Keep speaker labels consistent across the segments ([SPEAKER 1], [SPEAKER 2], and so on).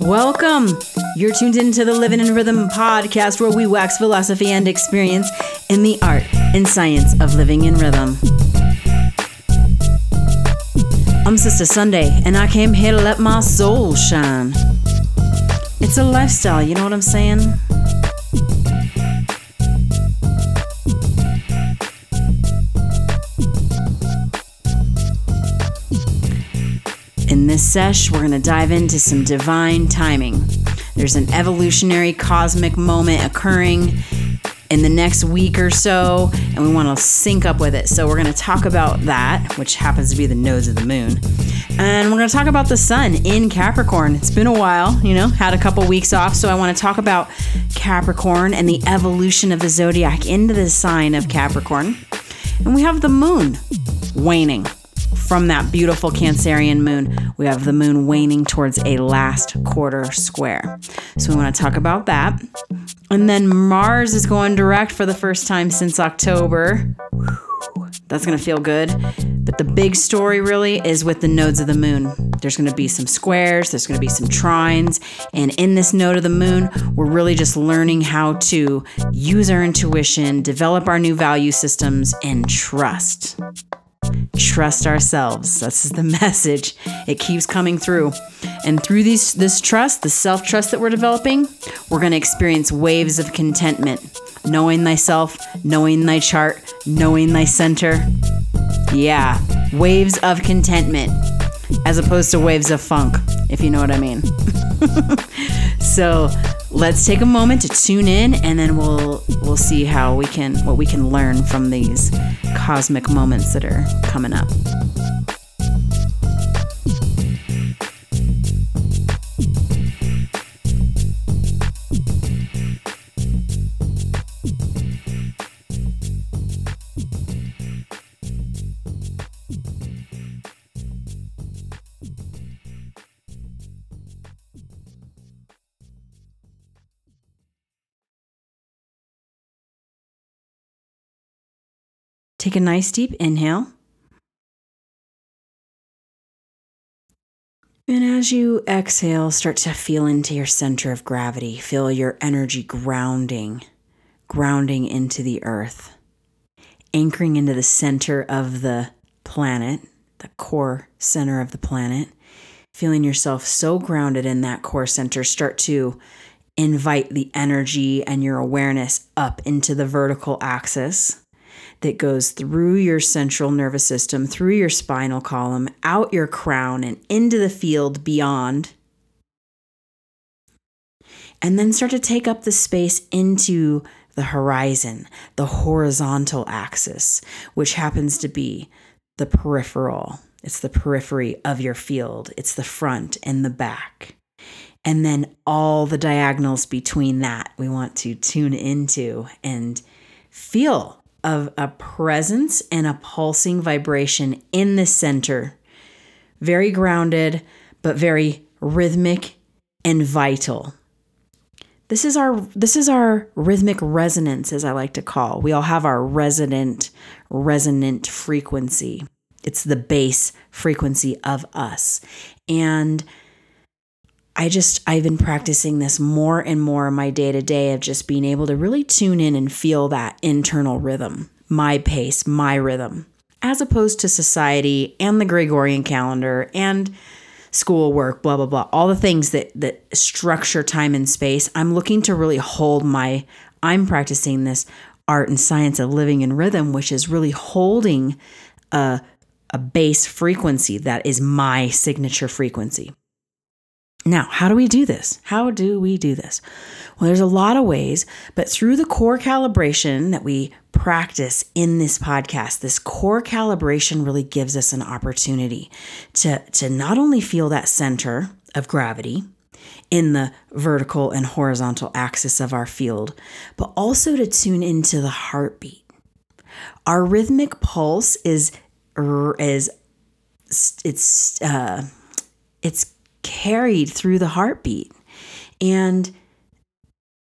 [SPEAKER 1] Welcome. You're tuned into the Living in Rhythm podcast where we wax philosophy and experience in the art and science of living in rhythm. I'm Sista Sunday, and I came here to let my soul shine. It's a lifestyle, you know what I'm saying? This sesh, we're going to dive into some divine timing. There's an evolutionary cosmic moment occurring in the next week or so, and we want to sync up with it. So, we're going to talk about that, which happens to be the nodes of the moon. And we're going to talk about the sun in Capricorn. It's been a while, you know, had a couple weeks off. So, I want to talk about Capricorn and the evolution of the zodiac into the sign of Capricorn. And we have the moon waning from that beautiful Cancerian moon, we have the moon waning towards a last quarter square. So we want to talk about that. And then Mars is going direct for the first time since October. That's going to feel good. But the big story really is with the nodes of the moon. There's going to be some squares, there's going to be some trines. And in this node of the moon, we're really just learning how to use our intuition, develop our new value systems, and trust trust ourselves. This is the message. It keeps coming through. And through these this trust, the self-trust that we're developing, we're going to experience waves of contentment. Knowing thyself, knowing thy chart, knowing thy center. Yeah, waves of contentment as opposed to waves of funk, if you know what I mean. so, let's take a moment to tune in and then we'll we'll see how we can what we can learn from these cosmic moments that are coming up. Take a nice deep inhale. And as you exhale, start to feel into your center of gravity. Feel your energy grounding, grounding into the earth, anchoring into the center of the planet, the core center of the planet. Feeling yourself so grounded in that core center, start to invite the energy and your awareness up into the vertical axis that goes through your central nervous system, through your spinal column, out your crown, and into the field beyond. And then start to take up the space into the horizon, the horizontal axis, which happens to be the peripheral. It's the periphery of your field, it's the front and the back. And then all the diagonals between that, we want to tune into and feel of a presence and a pulsing vibration in the center. Very grounded, but very rhythmic and vital. This is our this is our rhythmic resonance as I like to call. We all have our resonant resonant frequency. It's the base frequency of us. And I just, I've been practicing this more and more in my day to day of just being able to really tune in and feel that internal rhythm, my pace, my rhythm, as opposed to society and the Gregorian calendar and schoolwork, blah, blah, blah, all the things that, that structure time and space. I'm looking to really hold my, I'm practicing this art and science of living in rhythm, which is really holding a, a base frequency that is my signature frequency. Now, how do we do this? How do we do this? Well, there's a lot of ways, but through the core calibration that we practice in this podcast, this core calibration really gives us an opportunity to, to not only feel that center of gravity in the vertical and horizontal axis of our field, but also to tune into the heartbeat. Our rhythmic pulse is is it's uh, it's carried through the heartbeat. And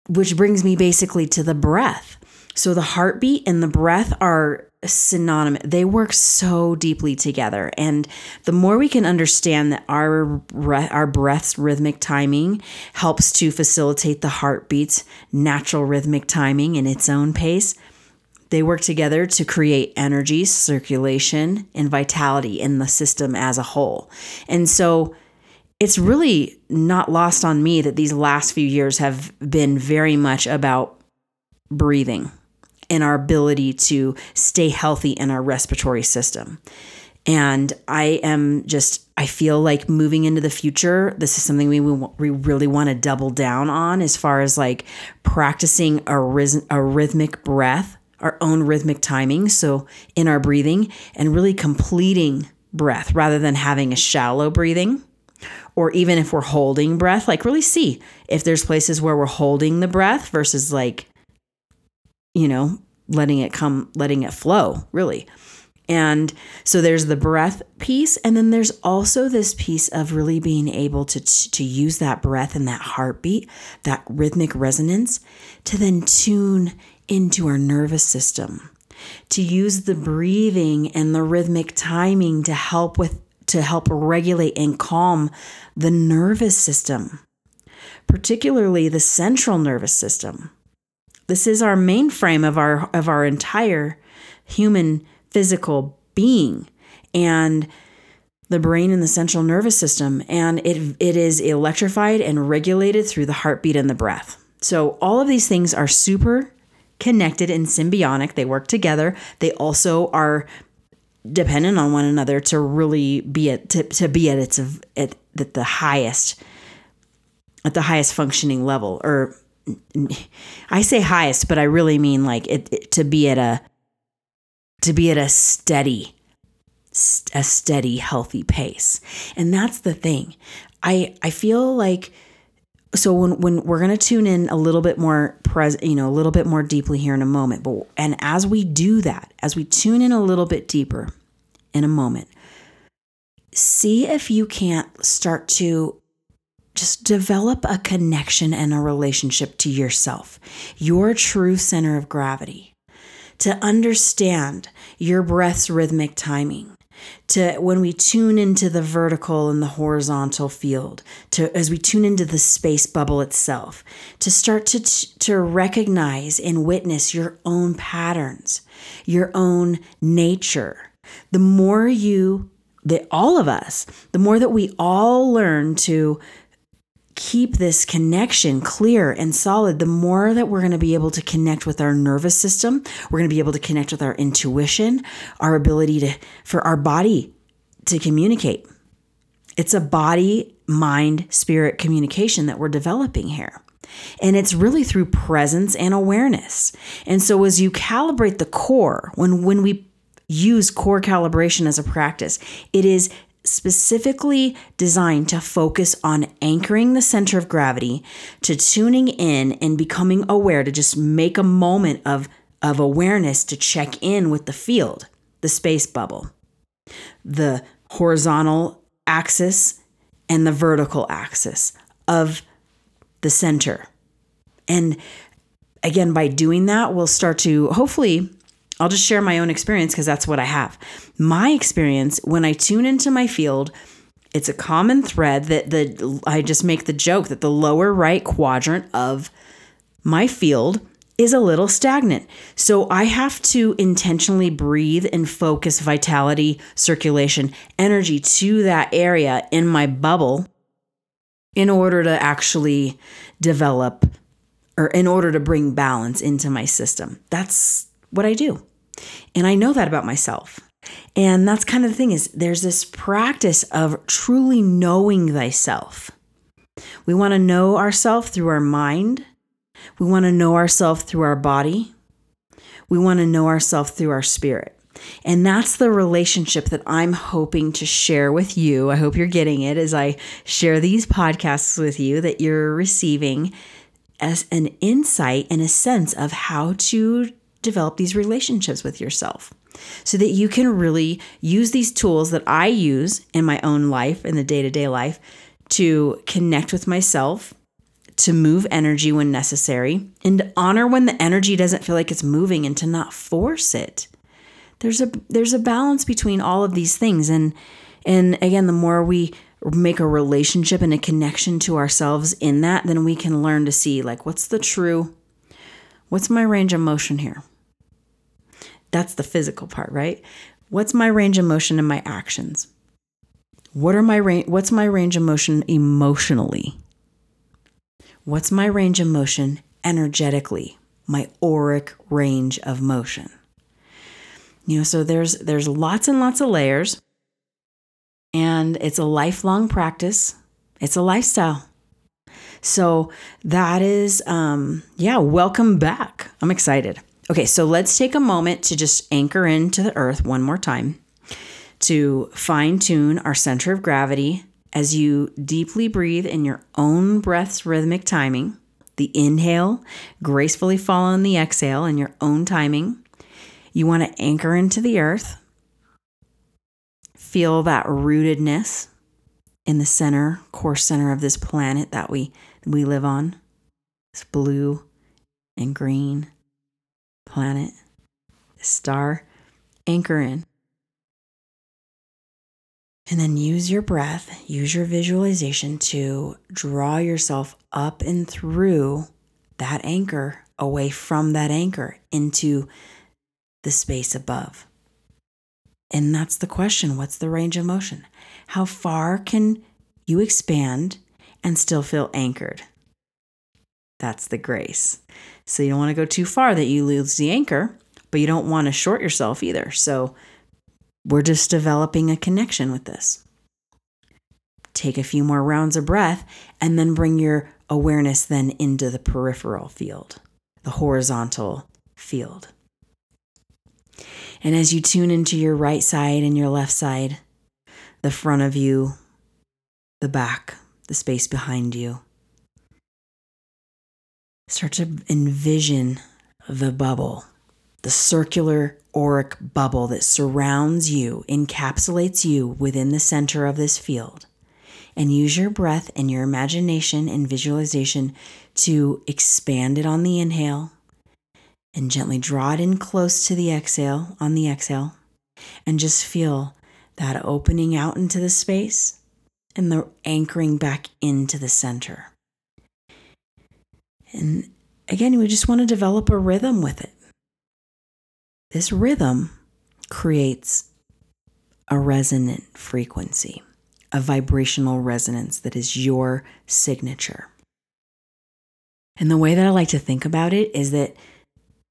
[SPEAKER 1] which brings me basically to the breath. So the heartbeat and the breath are synonymous. They work so deeply together. And the more we can understand that our our breath's rhythmic timing helps to facilitate the heartbeat's natural rhythmic timing in its own pace, they work together to create energy, circulation, and vitality in the system as a whole. And so it's really not lost on me that these last few years have been very much about breathing and our ability to stay healthy in our respiratory system. And I am just, I feel like moving into the future, this is something we, we really want to double down on as far as like practicing a, a rhythmic breath our own rhythmic timing. So, in our breathing and really completing breath rather than having a shallow breathing. Or even if we're holding breath, like really see if there's places where we're holding the breath versus like, you know, letting it come, letting it flow, really. And so there's the breath piece. And then there's also this piece of really being able to, to use that breath and that heartbeat, that rhythmic resonance to then tune into our nervous system, to use the breathing and the rhythmic timing to help with to help regulate and calm the nervous system, particularly the central nervous system. This is our mainframe of our of our entire human physical being and the brain and the central nervous system and it it is electrified and regulated through the heartbeat and the breath. So all of these things are super connected and symbiotic. They work together. They also are dependent on one another to really be at to, to be at its at, at the highest at the highest functioning level or I say highest but I really mean like it, it to be at a to be at a steady a steady healthy pace. And that's the thing. I I feel like so when when we're going to tune in a little bit more present you know a little bit more deeply here in a moment but and as we do that as we tune in a little bit deeper in a moment see if you can't start to just develop a connection and a relationship to yourself your true center of gravity to understand your breath's rhythmic timing to when we tune into the vertical and the horizontal field to as we tune into the space bubble itself to start to to recognize and witness your own patterns your own nature. The more you that all of us the more that we all learn to keep this connection clear and solid, the more that we're going to be able to connect with our nervous system, we're going to be able to connect with our intuition, our ability to for our body to communicate. It's a body, mind, spirit communication that we're developing here. And it's really through presence and awareness. And so as you calibrate the core, when when we use core calibration as a practice, it is specifically designed to focus on anchoring the center of gravity, to tuning in and becoming aware, to just make a moment of, of awareness to check in with the field, the space bubble, the horizontal axis and the vertical axis of the center. And again, by doing that, we'll start to hopefully I'll just share my own experience because that's what I have. My experience when I tune into my field, it's a common thread that the I just make the joke that the lower right quadrant of my field is a little stagnant. So I have to intentionally breathe and focus vitality, circulation, energy to that area in my bubble in order to actually develop or in order to bring balance into my system. That's what I do. And I know that about myself. And that's kind of the thing is there's this practice of truly knowing thyself. We want to know ourselves through our mind. We want to know ourselves through our body. We want to know ourselves through our spirit. And that's the relationship that I'm hoping to share with you. I hope you're getting it as I share these podcasts with you, that you're receiving as an insight and a sense of how to develop these relationships with yourself so that you can really use these tools that I use in my own life, in the day to day life, to connect with myself, to move energy when necessary, and to honor when the energy doesn't feel like it's moving and to not force it. there's a there's a balance between all of these things and and again the more we make a relationship and a connection to ourselves in that then we can learn to see like what's the true what's my range of motion here that's the physical part right what's my range of motion in my actions what are my range what's my range of motion emotionally what's my range of motion energetically my auric range of motion you know, so there's there's lots and lots of layers and it's a lifelong practice. It's a lifestyle. So that is um yeah, welcome back. I'm excited. Okay, so let's take a moment to just anchor into the earth one more time to fine tune our center of gravity as you deeply breathe in your own breath's rhythmic timing. The inhale, gracefully following the exhale in your own timing. You want to anchor into the earth. Feel that rootedness in the center, core center of this planet that we we live on. It's blue and green planet, this star. Anchor in. And then use your breath, use your visualization to draw yourself up and through that anchor, away from that anchor into the space above. And that's the question what's the range of motion? How far can you expand and still feel anchored? That's the grace. So you don't want to go too far that you lose the anchor, but you don't want to short yourself either. So we're just developing a connection with this. Take a few more rounds of breath and then bring your awareness then into the peripheral field, the horizontal field. And as you tune into your right side and your left side, the front of you, the back, the space behind you, start to envision the bubble, the circular auric bubble that surrounds you, encapsulates you within the center of this field. And use your breath and your imagination and visualization to expand it on the inhale and gently draw it in close to the exhale on the exhale and just feel that opening out into the space and the anchoring back into the center. And again, we just want to develop a rhythm with it. This rhythm creates a resonant frequency, a vibrational resonance that is your signature. And the way that I like to think about it is that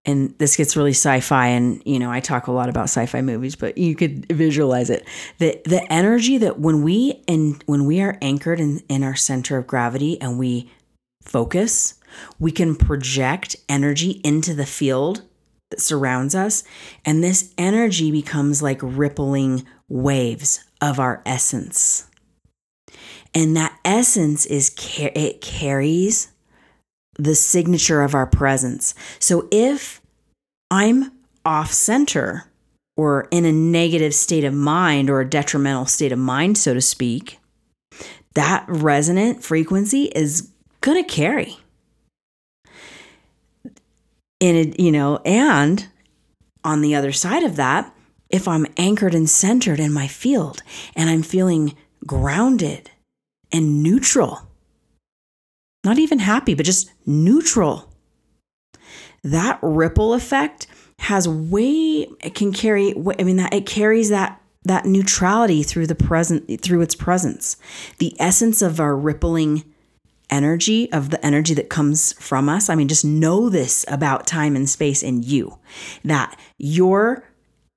[SPEAKER 1] and this gets really sci-fi and you know i talk a lot about sci-fi movies but you could visualize it the the energy that when we and when we are anchored in in our center of gravity and we focus we can project energy into the field that surrounds us and this energy becomes like rippling waves of our essence and that essence is it carries the signature of our presence. So if I'm off center or in a negative state of mind or a detrimental state of mind, so to speak, that resonant frequency is going to carry. And it, you know, and on the other side of that, if I'm anchored and centered in my field and I'm feeling grounded and neutral, not even happy, but just neutral. That ripple effect has way it can carry I mean that it carries that that neutrality through the present through its presence. The essence of our rippling energy of the energy that comes from us. I mean just know this about time and space in you that your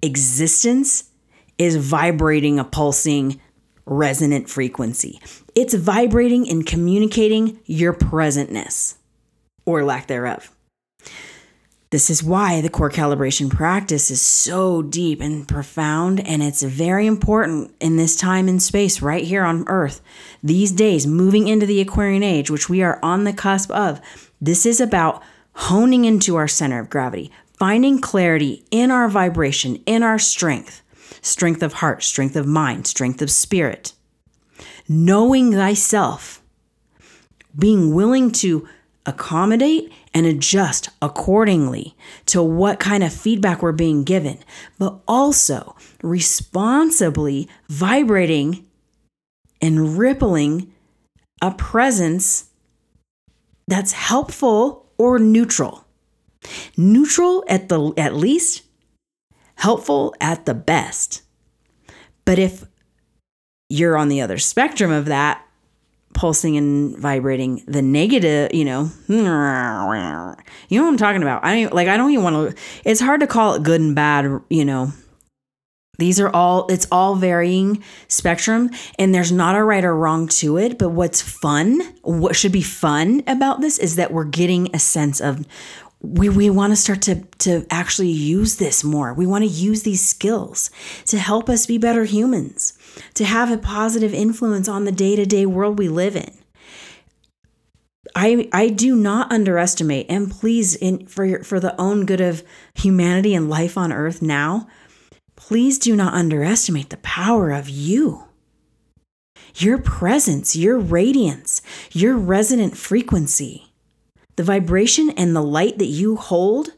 [SPEAKER 1] existence is vibrating a pulsing resonant frequency. It's vibrating and communicating your presentness or lack thereof. This is why the core calibration practice is so deep and profound, and it's very important in this time and space right here on Earth. These days, moving into the Aquarian age, which we are on the cusp of, this is about honing into our center of gravity, finding clarity in our vibration, in our strength, strength of heart, strength of mind, strength of spirit. Knowing thyself, being willing to accommodate and adjust accordingly to what kind of feedback we're being given, but also responsibly vibrating and rippling a presence that's helpful or neutral. Neutral at the at least, helpful at the best. But if you're on the other spectrum of that, pulsing and vibrating the negative you know you know what i'm talking about. I don't like i don't even want to it's hard to call it good and bad you know. These are all it's all varying spectrum and there's not a right or wrong to it but what's fun what should be fun about this is that we're getting a sense of we, we want to start to, to actually use this more. We want to use these skills to help us be better humans, to have a positive influence on the day to day world we live in. I, I do not underestimate, and please, in, for, for the own good of humanity and life on earth now, please do not underestimate the power of you. Your presence, your radiance, your resonant frequency the vibration and the light that you hold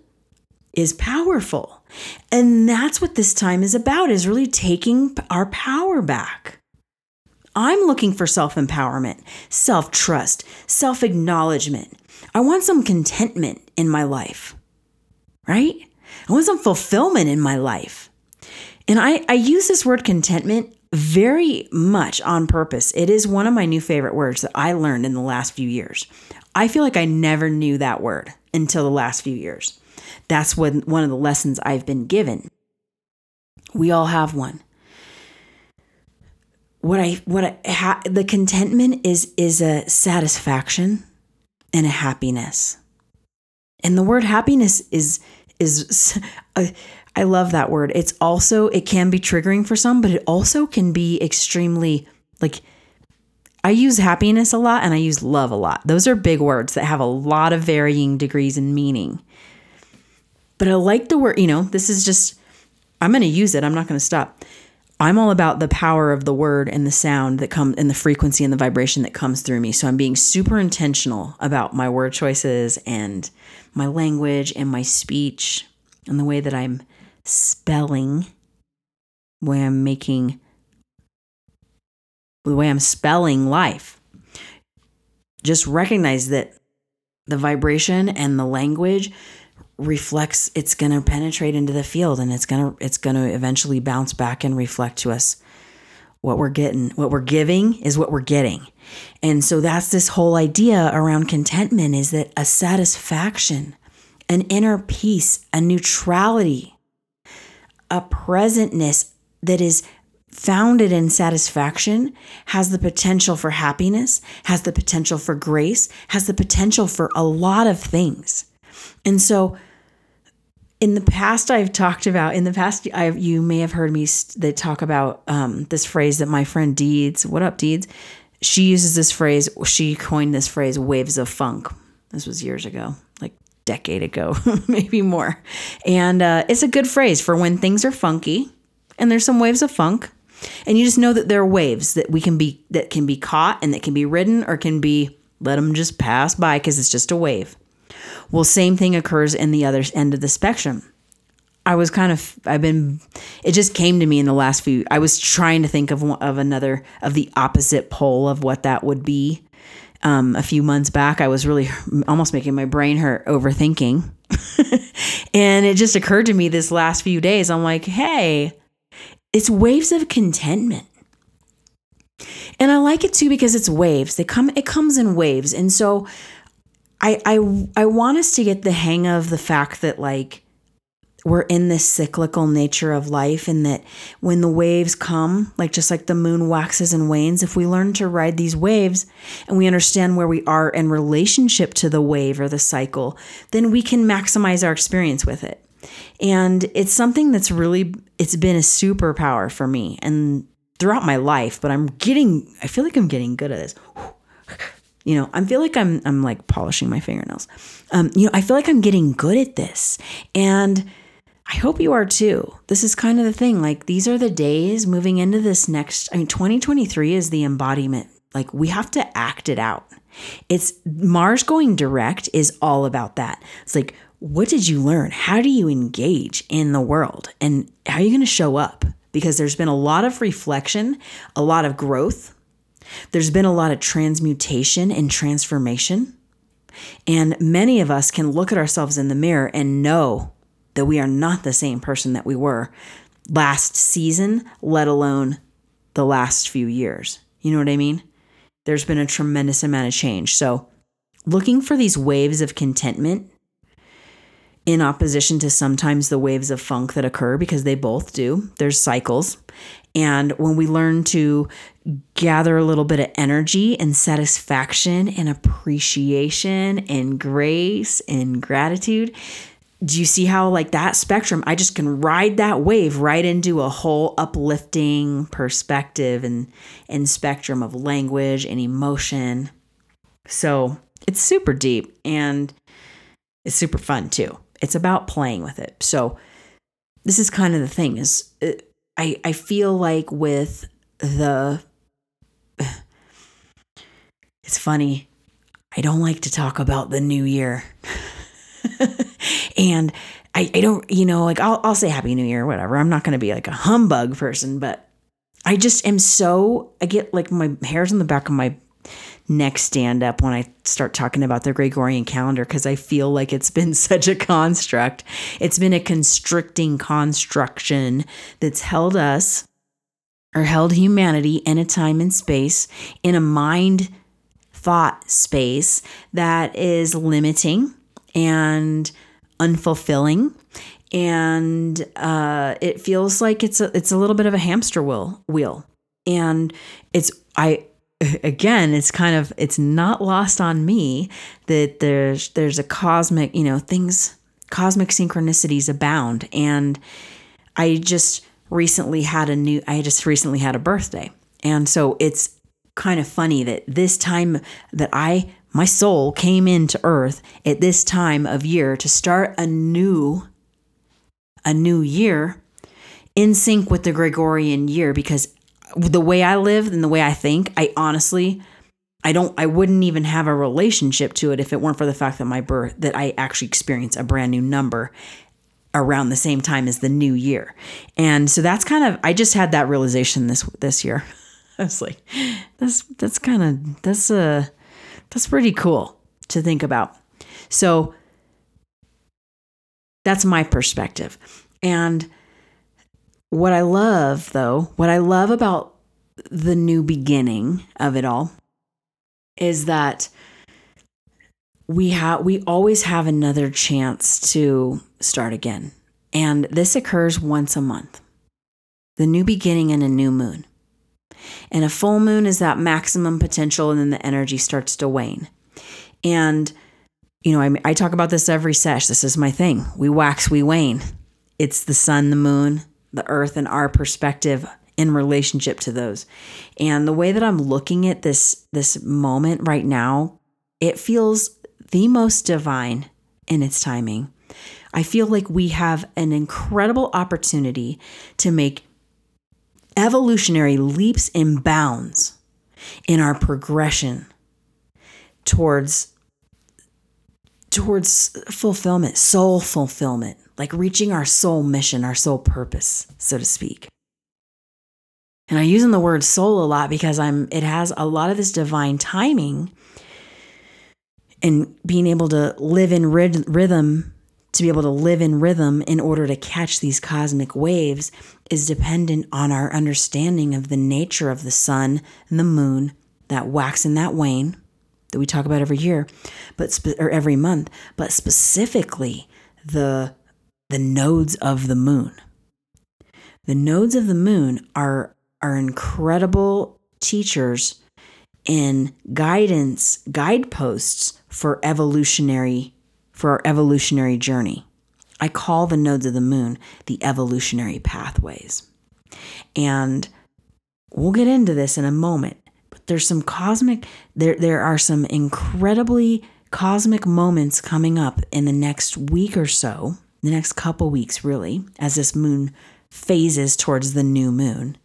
[SPEAKER 1] is powerful. And that's what this time is about is really taking our power back. I'm looking for self-empowerment, self-trust, self-acknowledgement. I want some contentment in my life. Right? I want some fulfillment in my life. And I, I use this word contentment very much on purpose. It is one of my new favorite words that I learned in the last few years. I feel like I never knew that word until the last few years. That's when, one of the lessons I've been given. We all have one. What I what I ha, the contentment is is a satisfaction and a happiness. And the word happiness is is a, I love that word. It's also it can be triggering for some, but it also can be extremely like I use happiness a lot and I use love a lot. Those are big words that have a lot of varying degrees in meaning. But I like the word, you know, this is just, I'm going to use it. I'm not going to stop. I'm all about the power of the word and the sound that comes and the frequency and the vibration that comes through me. So I'm being super intentional about my word choices and my language and my speech and the way that I'm spelling, the way I'm making the way I'm spelling life. Just recognize that the vibration and the language reflects it's going to penetrate into the field and it's going to it's going to eventually bounce back and reflect to us what we're getting what we're giving is what we're getting and so that's this whole idea around contentment is that a satisfaction an inner peace a neutrality a presentness that is founded in satisfaction has the potential for happiness, has the potential for grace, has the potential for a lot of things. And so in the past I've talked about in the past I've you may have heard me they talk about um, this phrase that my friend Deeds, what up Deeds? She uses this phrase, she coined this phrase waves of funk. This was years ago, like decade ago, maybe more. And uh, it's a good phrase for when things are funky and there's some waves of funk and you just know that there are waves that we can be that can be caught and that can be ridden or can be let them just pass by because it's just a wave. Well, same thing occurs in the other end of the spectrum. I was kind of I've been it just came to me in the last few I was trying to think of of another of the opposite pole of what that would be. Um, a few months back, I was really almost making my brain hurt overthinking. and it just occurred to me this last few days. I'm like, hey, it's waves of contentment. And I like it too because it's waves. They come it comes in waves. And so I I I want us to get the hang of the fact that like we're in this cyclical nature of life and that when the waves come, like just like the moon waxes and wanes, if we learn to ride these waves and we understand where we are in relationship to the wave or the cycle, then we can maximize our experience with it. And it's something that's really it's been a superpower for me and throughout my life, but I'm getting I feel like I'm getting good at this. You know, I feel like I'm I'm like polishing my fingernails. Um, you know, I feel like I'm getting good at this. And I hope you are too. This is kind of the thing. Like these are the days moving into this next I mean 2023 is the embodiment Like we have to act it out. It's Mars going direct is all about that. It's like, what did you learn? How do you engage in the world? And how are you going to show up? Because there's been a lot of reflection, a lot of growth. There's been a lot of transmutation and transformation. And many of us can look at ourselves in the mirror and know that we are not the same person that we were last season, let alone the last few years. You know what I mean? There's been a tremendous amount of change. So, looking for these waves of contentment in opposition to sometimes the waves of funk that occur because they both do. There's cycles. And when we learn to gather a little bit of energy and satisfaction and appreciation and grace and gratitude, do you see how like that spectrum i just can ride that wave right into a whole uplifting perspective and and spectrum of language and emotion. So it's super deep and it's super fun too. It's about playing with it. So this is kind of the thing is uh, i i feel like with the it's funny i don't like to talk about the new year and I, I don't, you know, like I'll, I'll say Happy New Year, whatever. I'm not going to be like a humbug person, but I just am so, I get like my hairs on the back of my neck stand up when I start talking about the Gregorian calendar because I feel like it's been such a construct. It's been a constricting construction that's held us or held humanity in a time and space, in a mind thought space that is limiting and unfulfilling and uh, it feels like it's a, it's a little bit of a hamster wheel wheel and it's i again it's kind of it's not lost on me that there's there's a cosmic you know things cosmic synchronicities abound. And i just recently had a new i just recently had a birthday. And so it's kind of funny that this time that i my soul came into earth at this time of year to start a new a new year in sync with the Gregorian year because the way I live and the way I think, I honestly I don't I wouldn't even have a relationship to it if it weren't for the fact that my birth that I actually experience a brand new number around the same time as the new year. And so that's kind of I just had that realization this this year. I was like, that's that's kind of that's a that's pretty cool to think about. So that's my perspective. And what I love, though, what I love about the new beginning of it all is that we have we always have another chance to start again. And this occurs once a month. The new beginning and a new moon. And a full moon is that maximum potential, and then the energy starts to wane. And, you know, I, I talk about this every sesh. This is my thing. We wax, we wane. It's the sun, the moon, the earth, and our perspective in relationship to those. And the way that I'm looking at this this moment right now, it feels the most divine in its timing. I feel like we have an incredible opportunity to make evolutionary leaps and bounds in our progression towards towards fulfillment, soul fulfillment, like reaching our soul mission, our soul purpose, so to speak. And I'm using the word soul a lot because I'm it has a lot of this divine timing and being able to live in rhythm to be able to live in rhythm in order to catch these cosmic waves is dependent on our understanding of the nature of the sun and the moon, that wax and that wane that we talk about every year, but spe- or every month, but specifically the the nodes of the moon. The nodes of the moon are are incredible teachers in guidance guideposts for evolutionary for our evolutionary journey. I call the nodes of the moon the evolutionary pathways. And we'll get into this in a moment, but there's some cosmic there there are some incredibly cosmic moments coming up in the next week or so, the next couple weeks really, as this moon phases towards the new moon,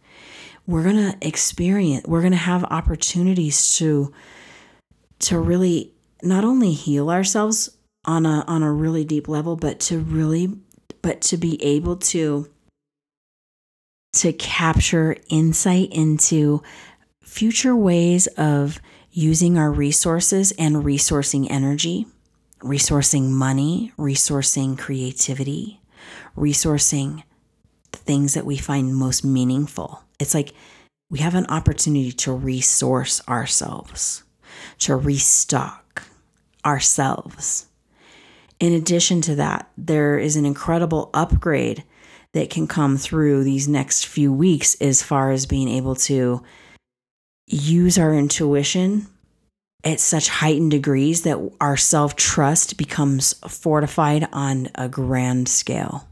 [SPEAKER 1] we're going to experience we're going to have opportunities to to really not only heal ourselves on a on a really deep level but to really but to be able to to capture insight into future ways of using our resources and resourcing energy, resourcing money, resourcing creativity, resourcing the things that we find most meaningful. It's like we have an opportunity to resource ourselves, to restock ourselves. In addition to that, there is an incredible upgrade that can come through these next few weeks as far as being able to use our intuition at such heightened degrees that our self trust becomes fortified on a grand scale.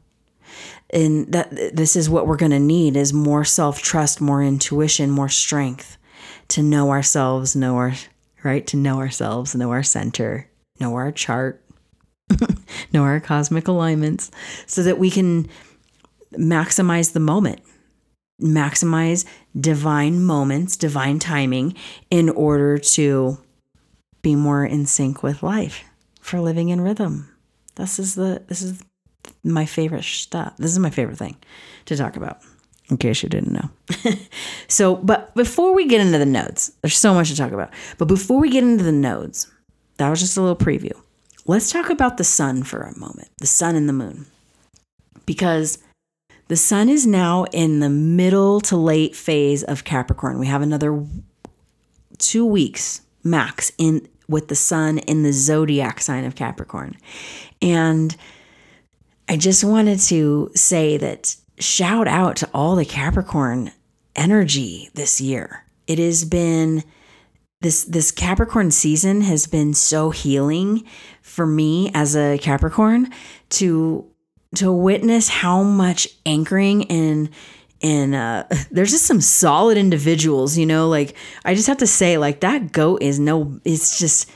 [SPEAKER 1] And that this is what we're going to need is more self trust, more intuition, more strength to know ourselves, know our right, to know ourselves, know our center, know our chart, know our cosmic alignments so that we can maximize the moment maximize divine moments, divine timing in order to be more in sync with life for living in rhythm. This is the this is my favorite stuff. This is my favorite thing to talk about. In case you didn't know. so, but before we get into the nodes, there's so much to talk about. But before we get into the nodes, that was just a little preview. Let's talk about the sun for a moment, the sun and the moon. Because the sun is now in the middle to late phase of Capricorn. We have another two weeks max in with the sun in the zodiac sign of Capricorn. And I just wanted to say that shout out to all the Capricorn energy this year. It has been this this Capricorn season has been so healing for me as a Capricorn to to witness how much anchoring and and uh, there's just some solid individuals, you know. Like I just have to say, like that goat is no, it's just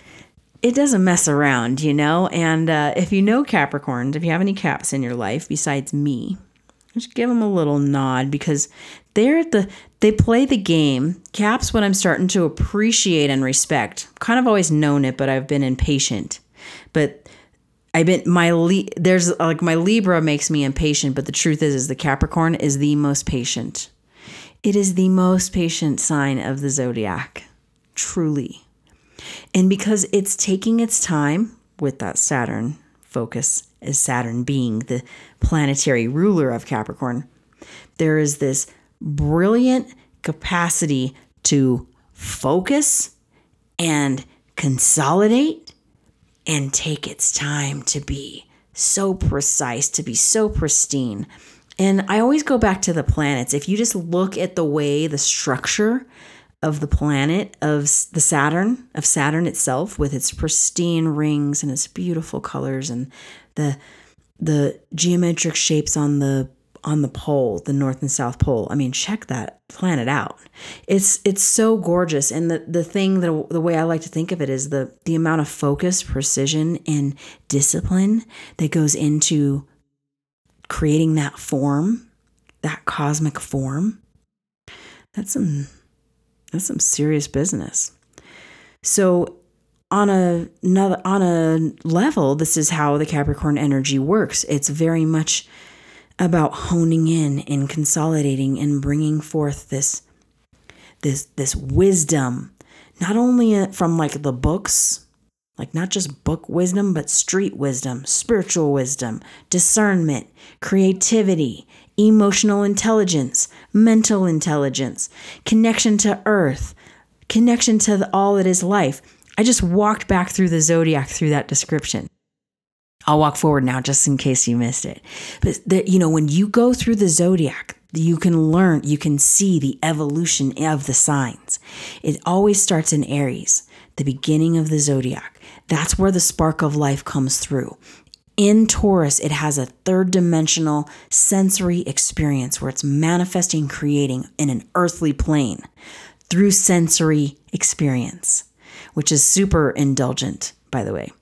[SPEAKER 1] it doesn't mess around, you know. And uh, if you know Capricorns, if you have any Caps in your life besides me, just give them a little nod because they're at the they play the game. Caps, what I'm starting to appreciate and respect. Kind of always known it, but I've been impatient. But I've been my there's like my Libra makes me impatient, but the truth is is the Capricorn is the most patient. It is the most patient sign of the zodiac, truly. And because it's taking its time with that Saturn focus, as Saturn being the planetary ruler of Capricorn, there is this brilliant capacity to focus and consolidate and take its time to be so precise, to be so pristine. And I always go back to the planets. If you just look at the way the structure of the planet of the Saturn, of Saturn itself with its pristine rings and its beautiful colors and the the geometric shapes on the on the pole, the north and south pole. I mean, check that planet out. It's it's so gorgeous and the the thing that the way I like to think of it is the the amount of focus, precision and discipline that goes into creating that form, that cosmic form. That's some that's some serious business. So on a another on a level, this is how the Capricorn energy works. It's very much about honing in and consolidating and bringing forth this this this wisdom not only uh, from like the books like not just book wisdom but street wisdom spiritual wisdom discernment creativity emotional intelligence mental intelligence connection to earth connection to all that is life. I just walked back through the zodiac through that description I'll walk forward now just in case you missed it. But the, you know, when you go through the zodiac, you can learn, you can see the evolution of the signs. It always starts in Aries, the beginning of the zodiac. That's where the spark of life comes through. In Taurus, it has a third dimensional sensory experience where it's manifesting, creating in an earthly plane through sensory experience, which is super indulgent, by the way.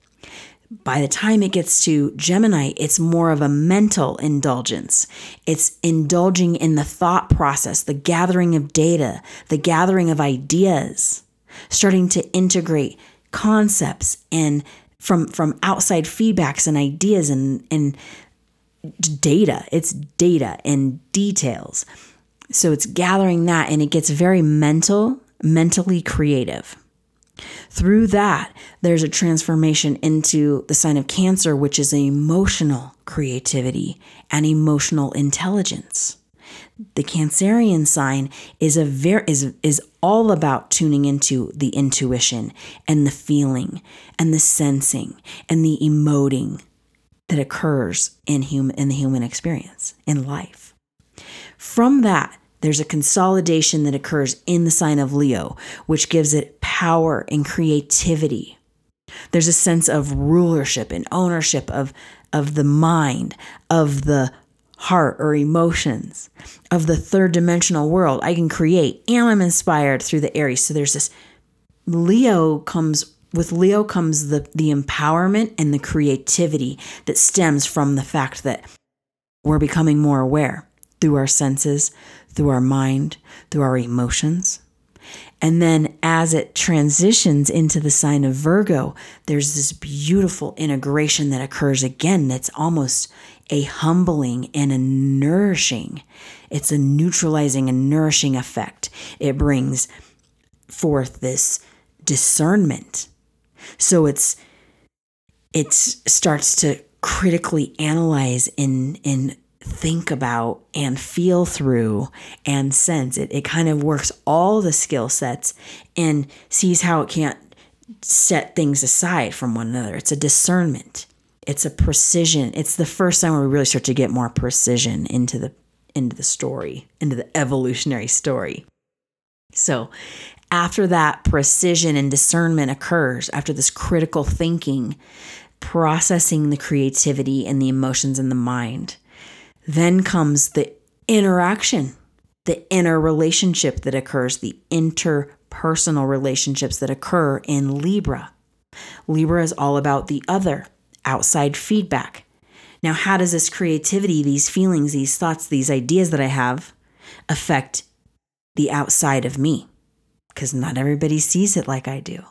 [SPEAKER 1] By the time it gets to Gemini, it's more of a mental indulgence. It's indulging in the thought process, the gathering of data, the gathering of ideas, starting to integrate concepts and from from outside feedbacks and ideas and and data. It's data and details. So it's gathering that and it gets very mental, mentally creative. Through that, there's a transformation into the sign of Cancer, which is emotional creativity and emotional intelligence. The Cancerian sign is a very is is all about tuning into the intuition and the feeling and the sensing and the emoting that occurs in human in the human experience in life. From that, there's a consolidation that occurs in the sign of Leo, which gives it power and creativity. There's a sense of rulership and ownership of, of the mind, of the heart or emotions, of the third dimensional world. I can create and I'm inspired through the Aries. So there's this Leo comes with Leo comes the the empowerment and the creativity that stems from the fact that we're becoming more aware through our senses, through our mind, through our emotions. And then as it transitions into the sign of Virgo, there's this beautiful integration that occurs again that's almost a humbling and a nourishing. It's a neutralizing and nourishing effect. It brings forth this discernment. So it's it starts to critically analyze in in think about and feel through and sense. It, it kind of works all the skill sets and sees how it can't set things aside from one another. It's a discernment. It's a precision. It's the first time we really start to get more precision into the into the story, into the evolutionary story. So, after that precision and discernment occurs, after this critical thinking, processing the creativity and the emotions in the mind, then comes the interaction, the inner relationship that occurs, the interpersonal relationships that occur in Libra. Libra is all about the other, outside feedback. Now, how does this creativity, these feelings, these thoughts, these ideas that I have affect the outside of me? Because not everybody sees it like I do.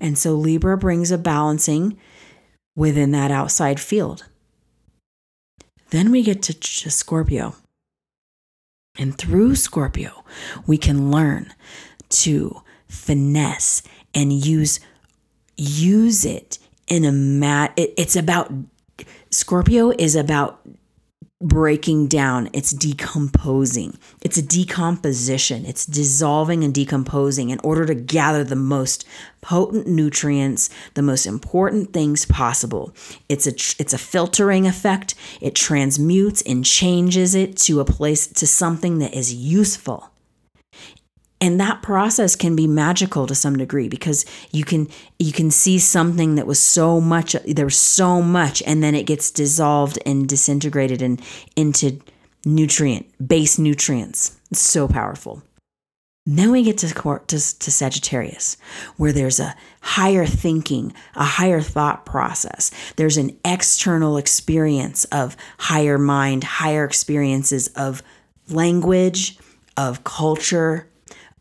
[SPEAKER 1] And so Libra brings a balancing within that outside field. Then we get to, to Scorpio. And through Scorpio, we can learn to finesse and use use it in a mat. It, it's about Scorpio is about breaking down, it's decomposing. It's a decomposition. It's dissolving and decomposing in order to gather the most potent nutrients, the most important things possible. It's a it's a filtering effect. It transmutes and changes it to a place to something that is useful and that process can be magical to some degree because you can you can see something that was so much there was so much and then it gets dissolved and disintegrated and into nutrient base nutrients it's so powerful then we get to, to, to Sagittarius, where there's a higher thinking, a higher thought process. There's an external experience of higher mind, higher experiences of language, of culture,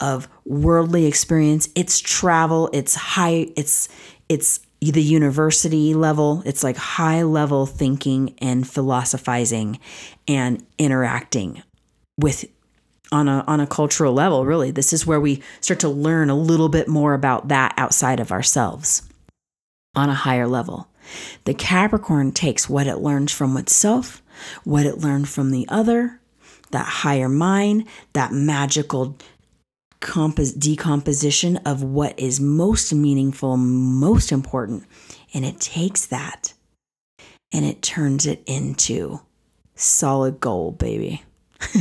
[SPEAKER 1] of worldly experience. It's travel, it's high, it's it's the university level. It's like high level thinking and philosophizing and interacting with on a on a cultural level, really. This is where we start to learn a little bit more about that outside of ourselves on a higher level. The Capricorn takes what it learns from itself, what it learned from the other, that higher mind, that magical compos- decomposition of what is most meaningful, most important. And it takes that and it turns it into solid gold, baby.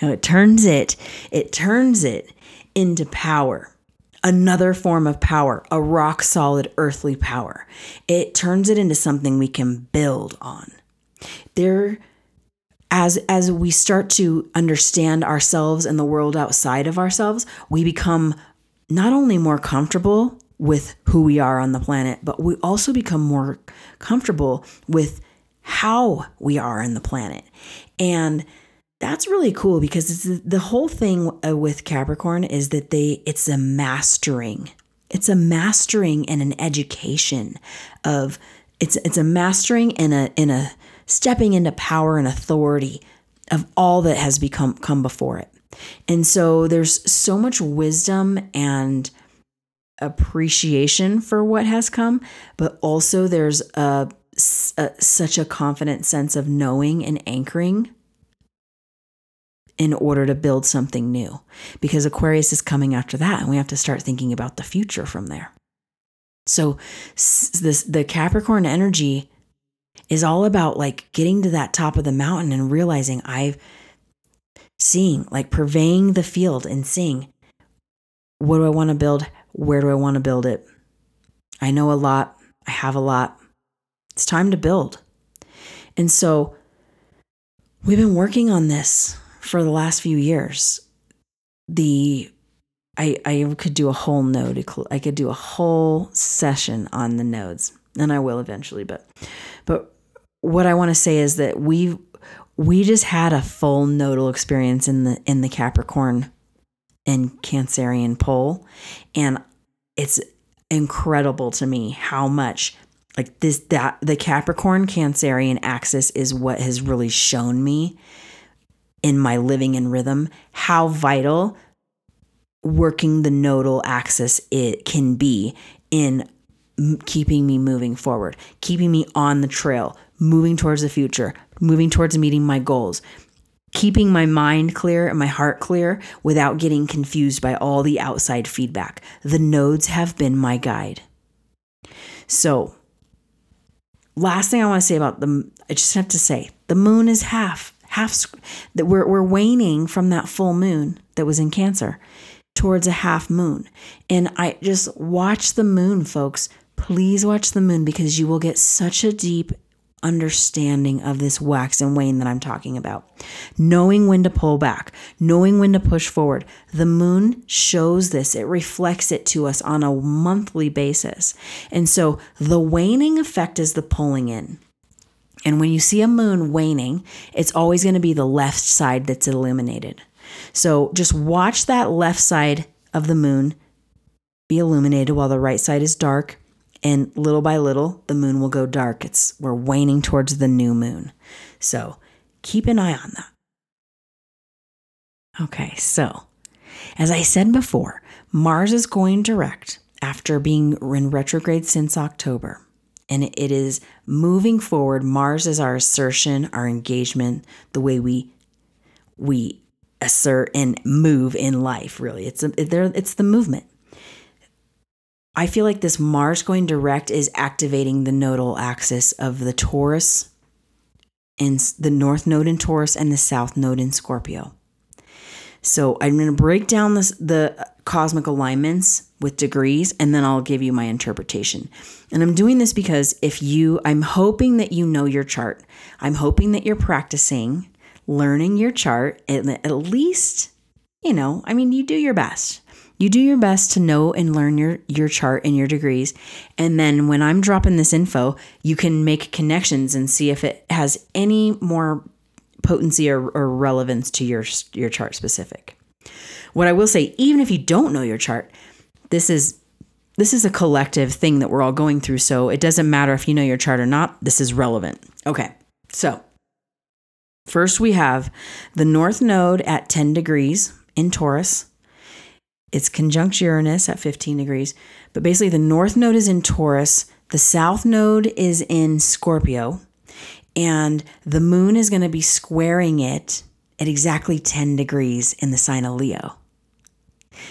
[SPEAKER 1] and it turns it, it turns it into power. Another form of power, a rock solid earthly power. It turns it into something we can build on. There as as we start to understand ourselves and the world outside of ourselves, we become not only more comfortable with who we are on the planet, but we also become more comfortable with how we are on the planet. And that's really cool because the whole thing uh, with Capricorn is that they it's a mastering. It's a mastering and an education of it's it's a mastering and a in a stepping into power and authority of all that has become come before it. And so there's so much wisdom and appreciation for what has come, but also there's a, a such a confident sense of knowing and anchoring in order to build something new because Aquarius is coming after that and we have to start thinking about the future from there. So this the Capricorn energy is all about like getting to that top of the mountain and realizing I've seeing like purveying the field and seeing what do I want to build? Where do I want to build it? I know a lot. I have a lot. It's time to build. And so we've been working on this for the last few years. The I I could do a whole node. I could do a whole session on the nodes, and I will eventually. But but what I want to say is that we we just had a full nodal experience in the in the Capricorn and Cancerian pole, and it's incredible to me how much like this that the Capricorn Cancerian axis is what has really shown me in my living in rhythm how vital working the nodal axis it can be in keeping me moving forward, keeping me on the trail, moving towards the future, moving towards meeting my goals, keeping my mind clear and my heart clear without getting confused by all the outside feedback. The nodes have been my guide. So, last thing I want to say about the I just have to say, the moon is half half that we're we're waning from that full moon that was in Cancer towards a half moon. And I just watch the moon, folks. Please watch the moon because you will get such a deep understanding of this wax and wane that I'm talking about. Knowing when to pull back, knowing when to push forward. The moon shows this, it reflects it to us on a monthly basis. And so the waning effect is the pulling in. And when you see a moon waning, it's always going to be the left side that's illuminated. So just watch that left side of the moon be illuminated while the right side is dark. And little by little, the moon will go dark. It's we're waning towards the new moon. So keep an eye on that. Okay, so as I said before, Mars is going direct after being in retrograde since October. And it is moving forward. Mars is our assertion, our engagement, the way we we assert and move in life. Really, it's a, it's the movement. I feel like this Mars going direct is activating the nodal axis of the Taurus and the North Node in Taurus and the South Node in Scorpio. So I'm going to break down this, the cosmic alignments with degrees and then I'll give you my interpretation. And I'm doing this because if you, I'm hoping that you know your chart. I'm hoping that you're practicing learning your chart at, at least, you know, I mean, you do your best. You do your best to know and learn your, your chart and your degrees. And then when I'm dropping this info, you can make connections and see if it has any more potency or, or relevance to your, your chart specific. What I will say, even if you don't know your chart, this is this is a collective thing that we're all going through. So it doesn't matter if you know your chart or not, this is relevant. Okay. So first we have the North Node at 10 degrees in Taurus. It's conjunct Uranus at 15 degrees. But basically, the north node is in Taurus, the south node is in Scorpio, and the moon is going to be squaring it at exactly 10 degrees in the sign of Leo.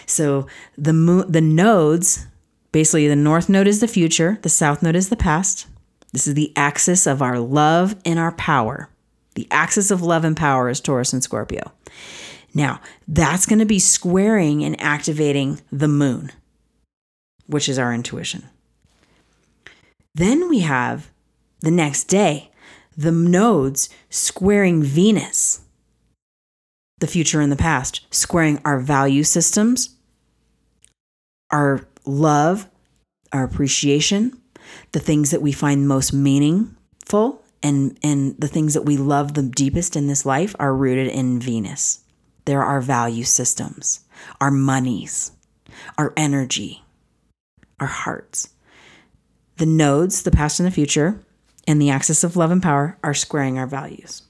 [SPEAKER 1] So the moon, the nodes, basically the north node is the future, the south node is the past. This is the axis of our love and our power. The axis of love and power is Taurus and Scorpio. Now, that's going to be squaring and activating the moon, which is our intuition. Then we have the next day, the nodes squaring Venus, the future and the past, squaring our value systems, our love, our appreciation, the things that we find most meaningful, and, and the things that we love the deepest in this life are rooted in Venus. There are value systems, our monies, our energy, our hearts. The nodes, the past and the future, and the axis of love and power are squaring our values.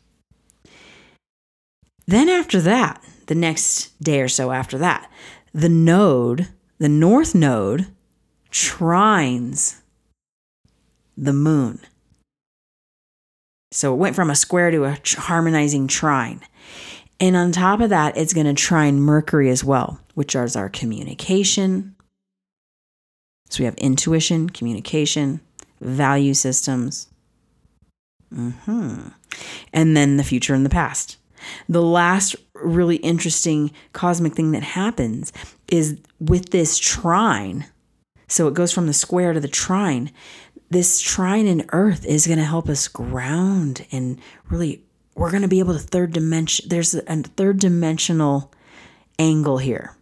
[SPEAKER 1] Then, after that, the next day or so after that, the node, the north node, trines the moon. So it went from a square to a harmonizing trine. And on top of that, it's going to trine Mercury as well, which is our communication. So we have intuition, communication, value systems, mm-hmm. and then the future and the past. The last really interesting cosmic thing that happens is with this trine. So it goes from the square to the trine. This trine in Earth is going to help us ground and really, we're going to be able to third dimension. There's a third dimensional angle here.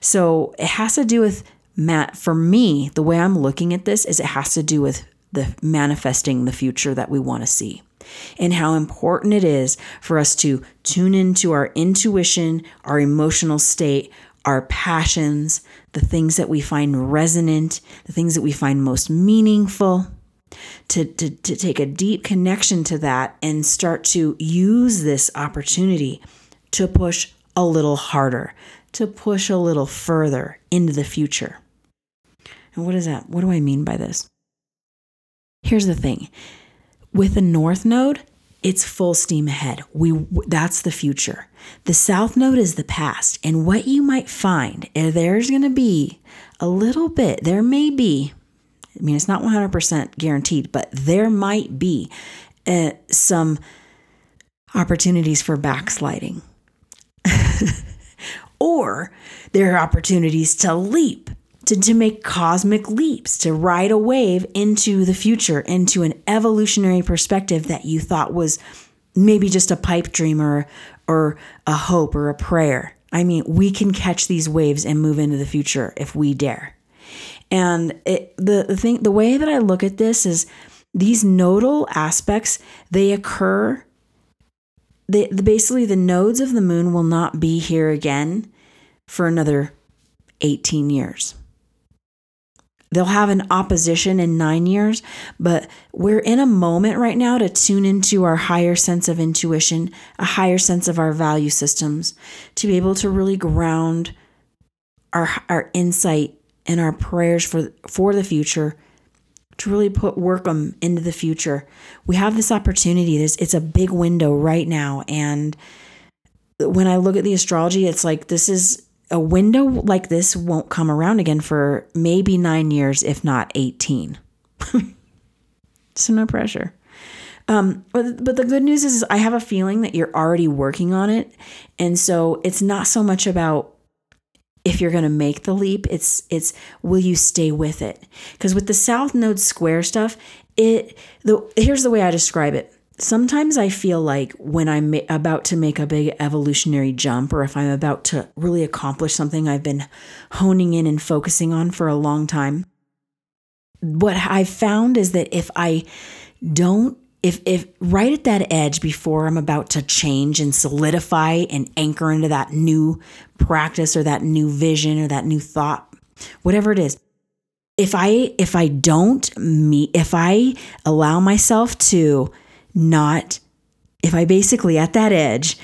[SPEAKER 1] So it has to do with Matt. For me, the way I'm looking at this is it has to do with the manifesting the future that we want to see and how important it is for us to tune into our intuition, our emotional state, our passions, the things that we find resonant, the things that we find most meaningful, to, to, to take a deep connection to that and start to use this opportunity to push a little harder, to push a little further into the future. And what is that? What do I mean by this? Here's the thing with the north node, it's full steam ahead. We that's the future. The south node is the past. And what you might find, eh, there's going to be a little bit, there may be I mean, it's not 100% guaranteed, but there might be uh, some opportunities for backsliding. or there are opportunities to leap to, to make cosmic leaps, to ride a wave into the future, into an evolutionary perspective that you thought was maybe just a pipe dream or, or a hope or a prayer. I mean, we can catch these waves and move into the future if we dare. And it, the, the thing, the way that I look at this is these nodal aspects, they occur. They, the, basically, the nodes of the moon will not be here again for another 18 years. They'll have an opposition in nine years, but we're in a moment right now to tune into our higher sense of intuition, a higher sense of our value systems, to be able to really ground our, our insight and our prayers for, for the future, to really put work them into the future. We have this opportunity. There's, it's a big window right now. And when I look at the astrology, it's like this is a window like this won't come around again for maybe nine years, if not 18. so, no pressure. Um, but, but the good news is, I have a feeling that you're already working on it. And so it's not so much about if you're going to make the leap, it's, it's will you stay with it? Because with the South Node Square stuff, it, the, here's the way I describe it sometimes I feel like when I'm about to make a big evolutionary jump, or if I'm about to really accomplish something I've been honing in and focusing on for a long time, what I've found is that if I don't, if, if right at that edge before I'm about to change and solidify and anchor into that new practice or that new vision or that new thought, whatever it is, if I if I don't meet if I allow myself to not if I basically at that edge,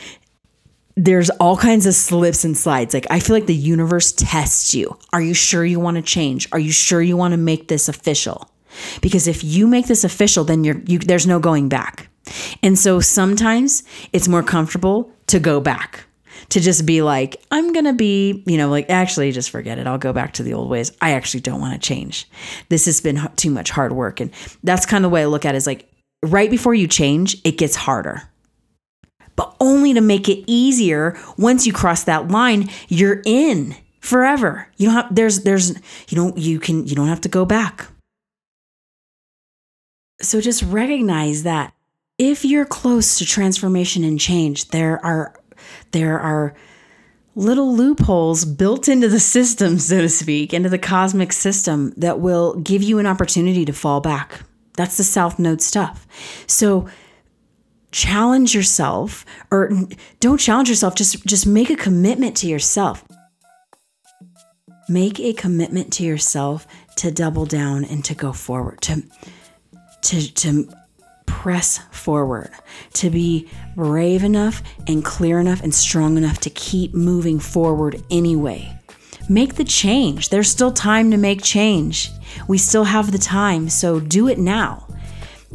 [SPEAKER 1] there's all kinds of slips and slides. Like I feel like the universe tests you. Are you sure you want to change? Are you sure you want to make this official? Because if you make this official, then you're you, there's no going back. And so sometimes it's more comfortable to go back to just be like, I'm going to be, you know, like, actually, just forget it. I'll go back to the old ways. I actually don't want to change. This has been too much hard work. And that's kind of the way I look at it is like, right before you change, it gets harder. But only to make it easier once you cross that line, you're in forever. You don't have there's there's you don't you can you don't have to go back. So just recognize that if you're close to transformation and change, there are there are little loopholes built into the system, so to speak, into the cosmic system that will give you an opportunity to fall back. That's the South Node stuff. So challenge yourself or don't challenge yourself, just just make a commitment to yourself. Make a commitment to yourself to double down and to go forward, to to to press forward, to be brave enough and clear enough and strong enough to keep moving forward anyway. Make the change. There's still time to make change. We still have the time, so do it now.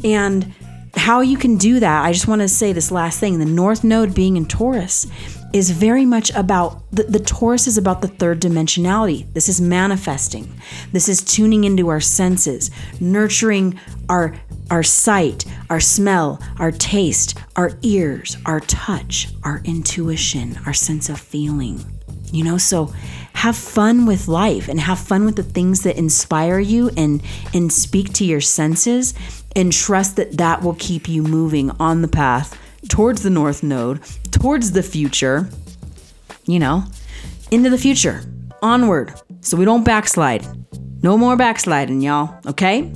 [SPEAKER 1] And how you can do that, I just want to say this last thing the North Node being in Taurus is very much about the, the Taurus is about the third dimensionality. This is manifesting. This is tuning into our senses, nurturing our our sight, our smell, our taste, our ears, our touch, our intuition, our sense of feeling. You know, so have fun with life and have fun with the things that inspire you and and speak to your senses and trust that that will keep you moving on the path towards the north node, towards the future. You know, into the future. Onward. So we don't backslide. No more backsliding, y'all, okay?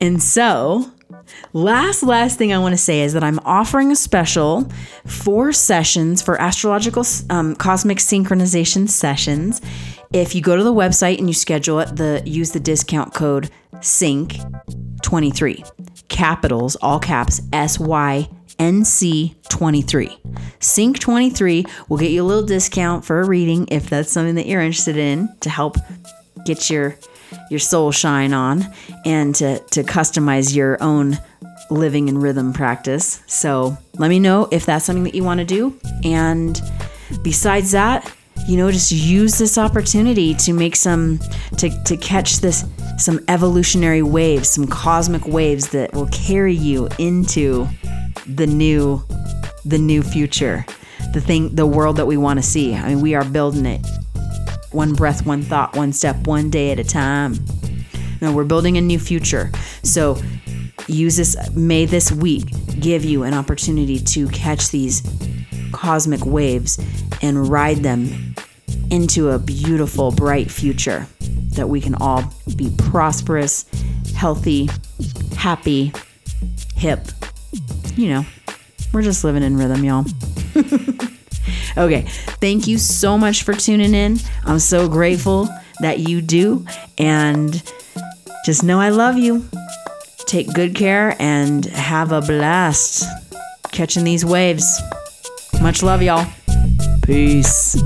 [SPEAKER 1] And so, last last thing I want to say is that I'm offering a special four sessions for astrological um, cosmic synchronization sessions. If you go to the website and you schedule it, the use the discount code SYNC 23 capitals all caps S Y N C 23. Sync 23 will get you a little discount for a reading if that's something that you're interested in to help get your your soul shine on and to, to customize your own living in rhythm practice. So let me know if that's something that you want to do. And besides that, you know, just use this opportunity to make some, to, to catch this, some evolutionary waves, some cosmic waves that will carry you into the new, the new future, the thing, the world that we want to see. I mean, we are building it one breath, one thought, one step, one day at a time. No, we're building a new future. So use this, may this week give you an opportunity to catch these cosmic waves and ride them into a beautiful, bright future that we can all be prosperous, healthy, happy, hip. You know, we're just living in rhythm, y'all. Okay, thank you so much for tuning in. I'm so grateful that you do. And just know I love you. Take good care and have a blast catching these waves. Much love, y'all. Peace.